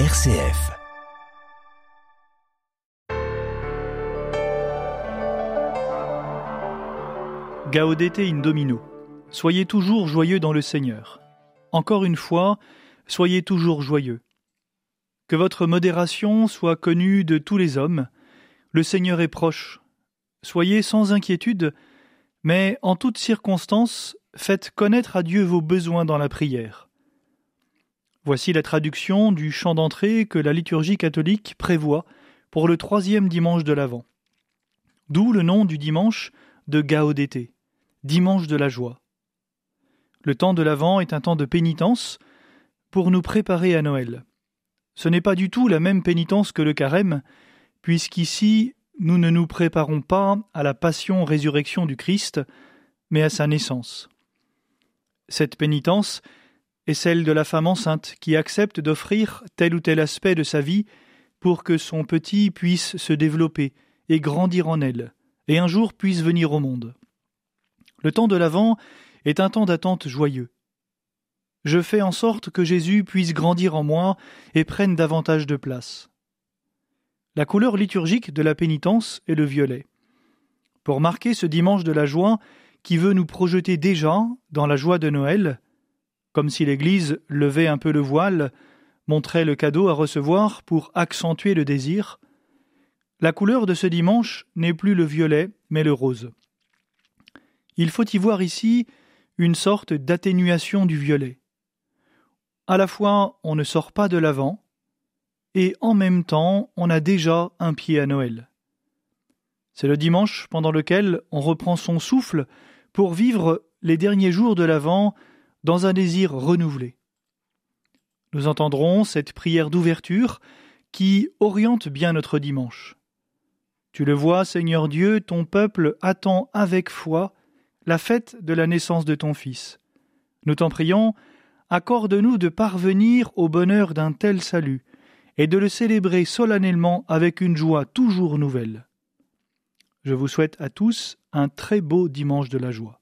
RCF. Gaudete in Domino. Soyez toujours joyeux dans le Seigneur. Encore une fois, soyez toujours joyeux. Que votre modération soit connue de tous les hommes. Le Seigneur est proche. Soyez sans inquiétude, mais en toutes circonstances, faites connaître à Dieu vos besoins dans la prière. Voici la traduction du chant d'entrée que la liturgie catholique prévoit pour le troisième dimanche de l'Avent. D'où le nom du dimanche de Gaudete, dimanche de la joie. Le temps de l'Avent est un temps de pénitence pour nous préparer à Noël. Ce n'est pas du tout la même pénitence que le carême, puisqu'ici nous ne nous préparons pas à la passion-résurrection du Christ, mais à sa naissance. Cette pénitence est celle de la femme enceinte qui accepte d'offrir tel ou tel aspect de sa vie pour que son petit puisse se développer et grandir en elle, et un jour puisse venir au monde. Le temps de l'Avent est un temps d'attente joyeux. Je fais en sorte que Jésus puisse grandir en moi et prenne davantage de place. La couleur liturgique de la pénitence est le violet. Pour marquer ce dimanche de la joie qui veut nous projeter déjà dans la joie de Noël, comme si l'Église levait un peu le voile, montrait le cadeau à recevoir pour accentuer le désir, la couleur de ce dimanche n'est plus le violet, mais le rose. Il faut y voir ici une sorte d'atténuation du violet. À la fois, on ne sort pas de l'avant, et en même temps on a déjà un pied à Noël. C'est le dimanche pendant lequel on reprend son souffle pour vivre les derniers jours de l'Avent dans un désir renouvelé. Nous entendrons cette prière d'ouverture qui oriente bien notre dimanche. Tu le vois, Seigneur Dieu, ton peuple attend avec foi la fête de la naissance de ton Fils. Nous t'en prions, accorde-nous de parvenir au bonheur d'un tel salut, et de le célébrer solennellement avec une joie toujours nouvelle. Je vous souhaite à tous un très beau dimanche de la joie.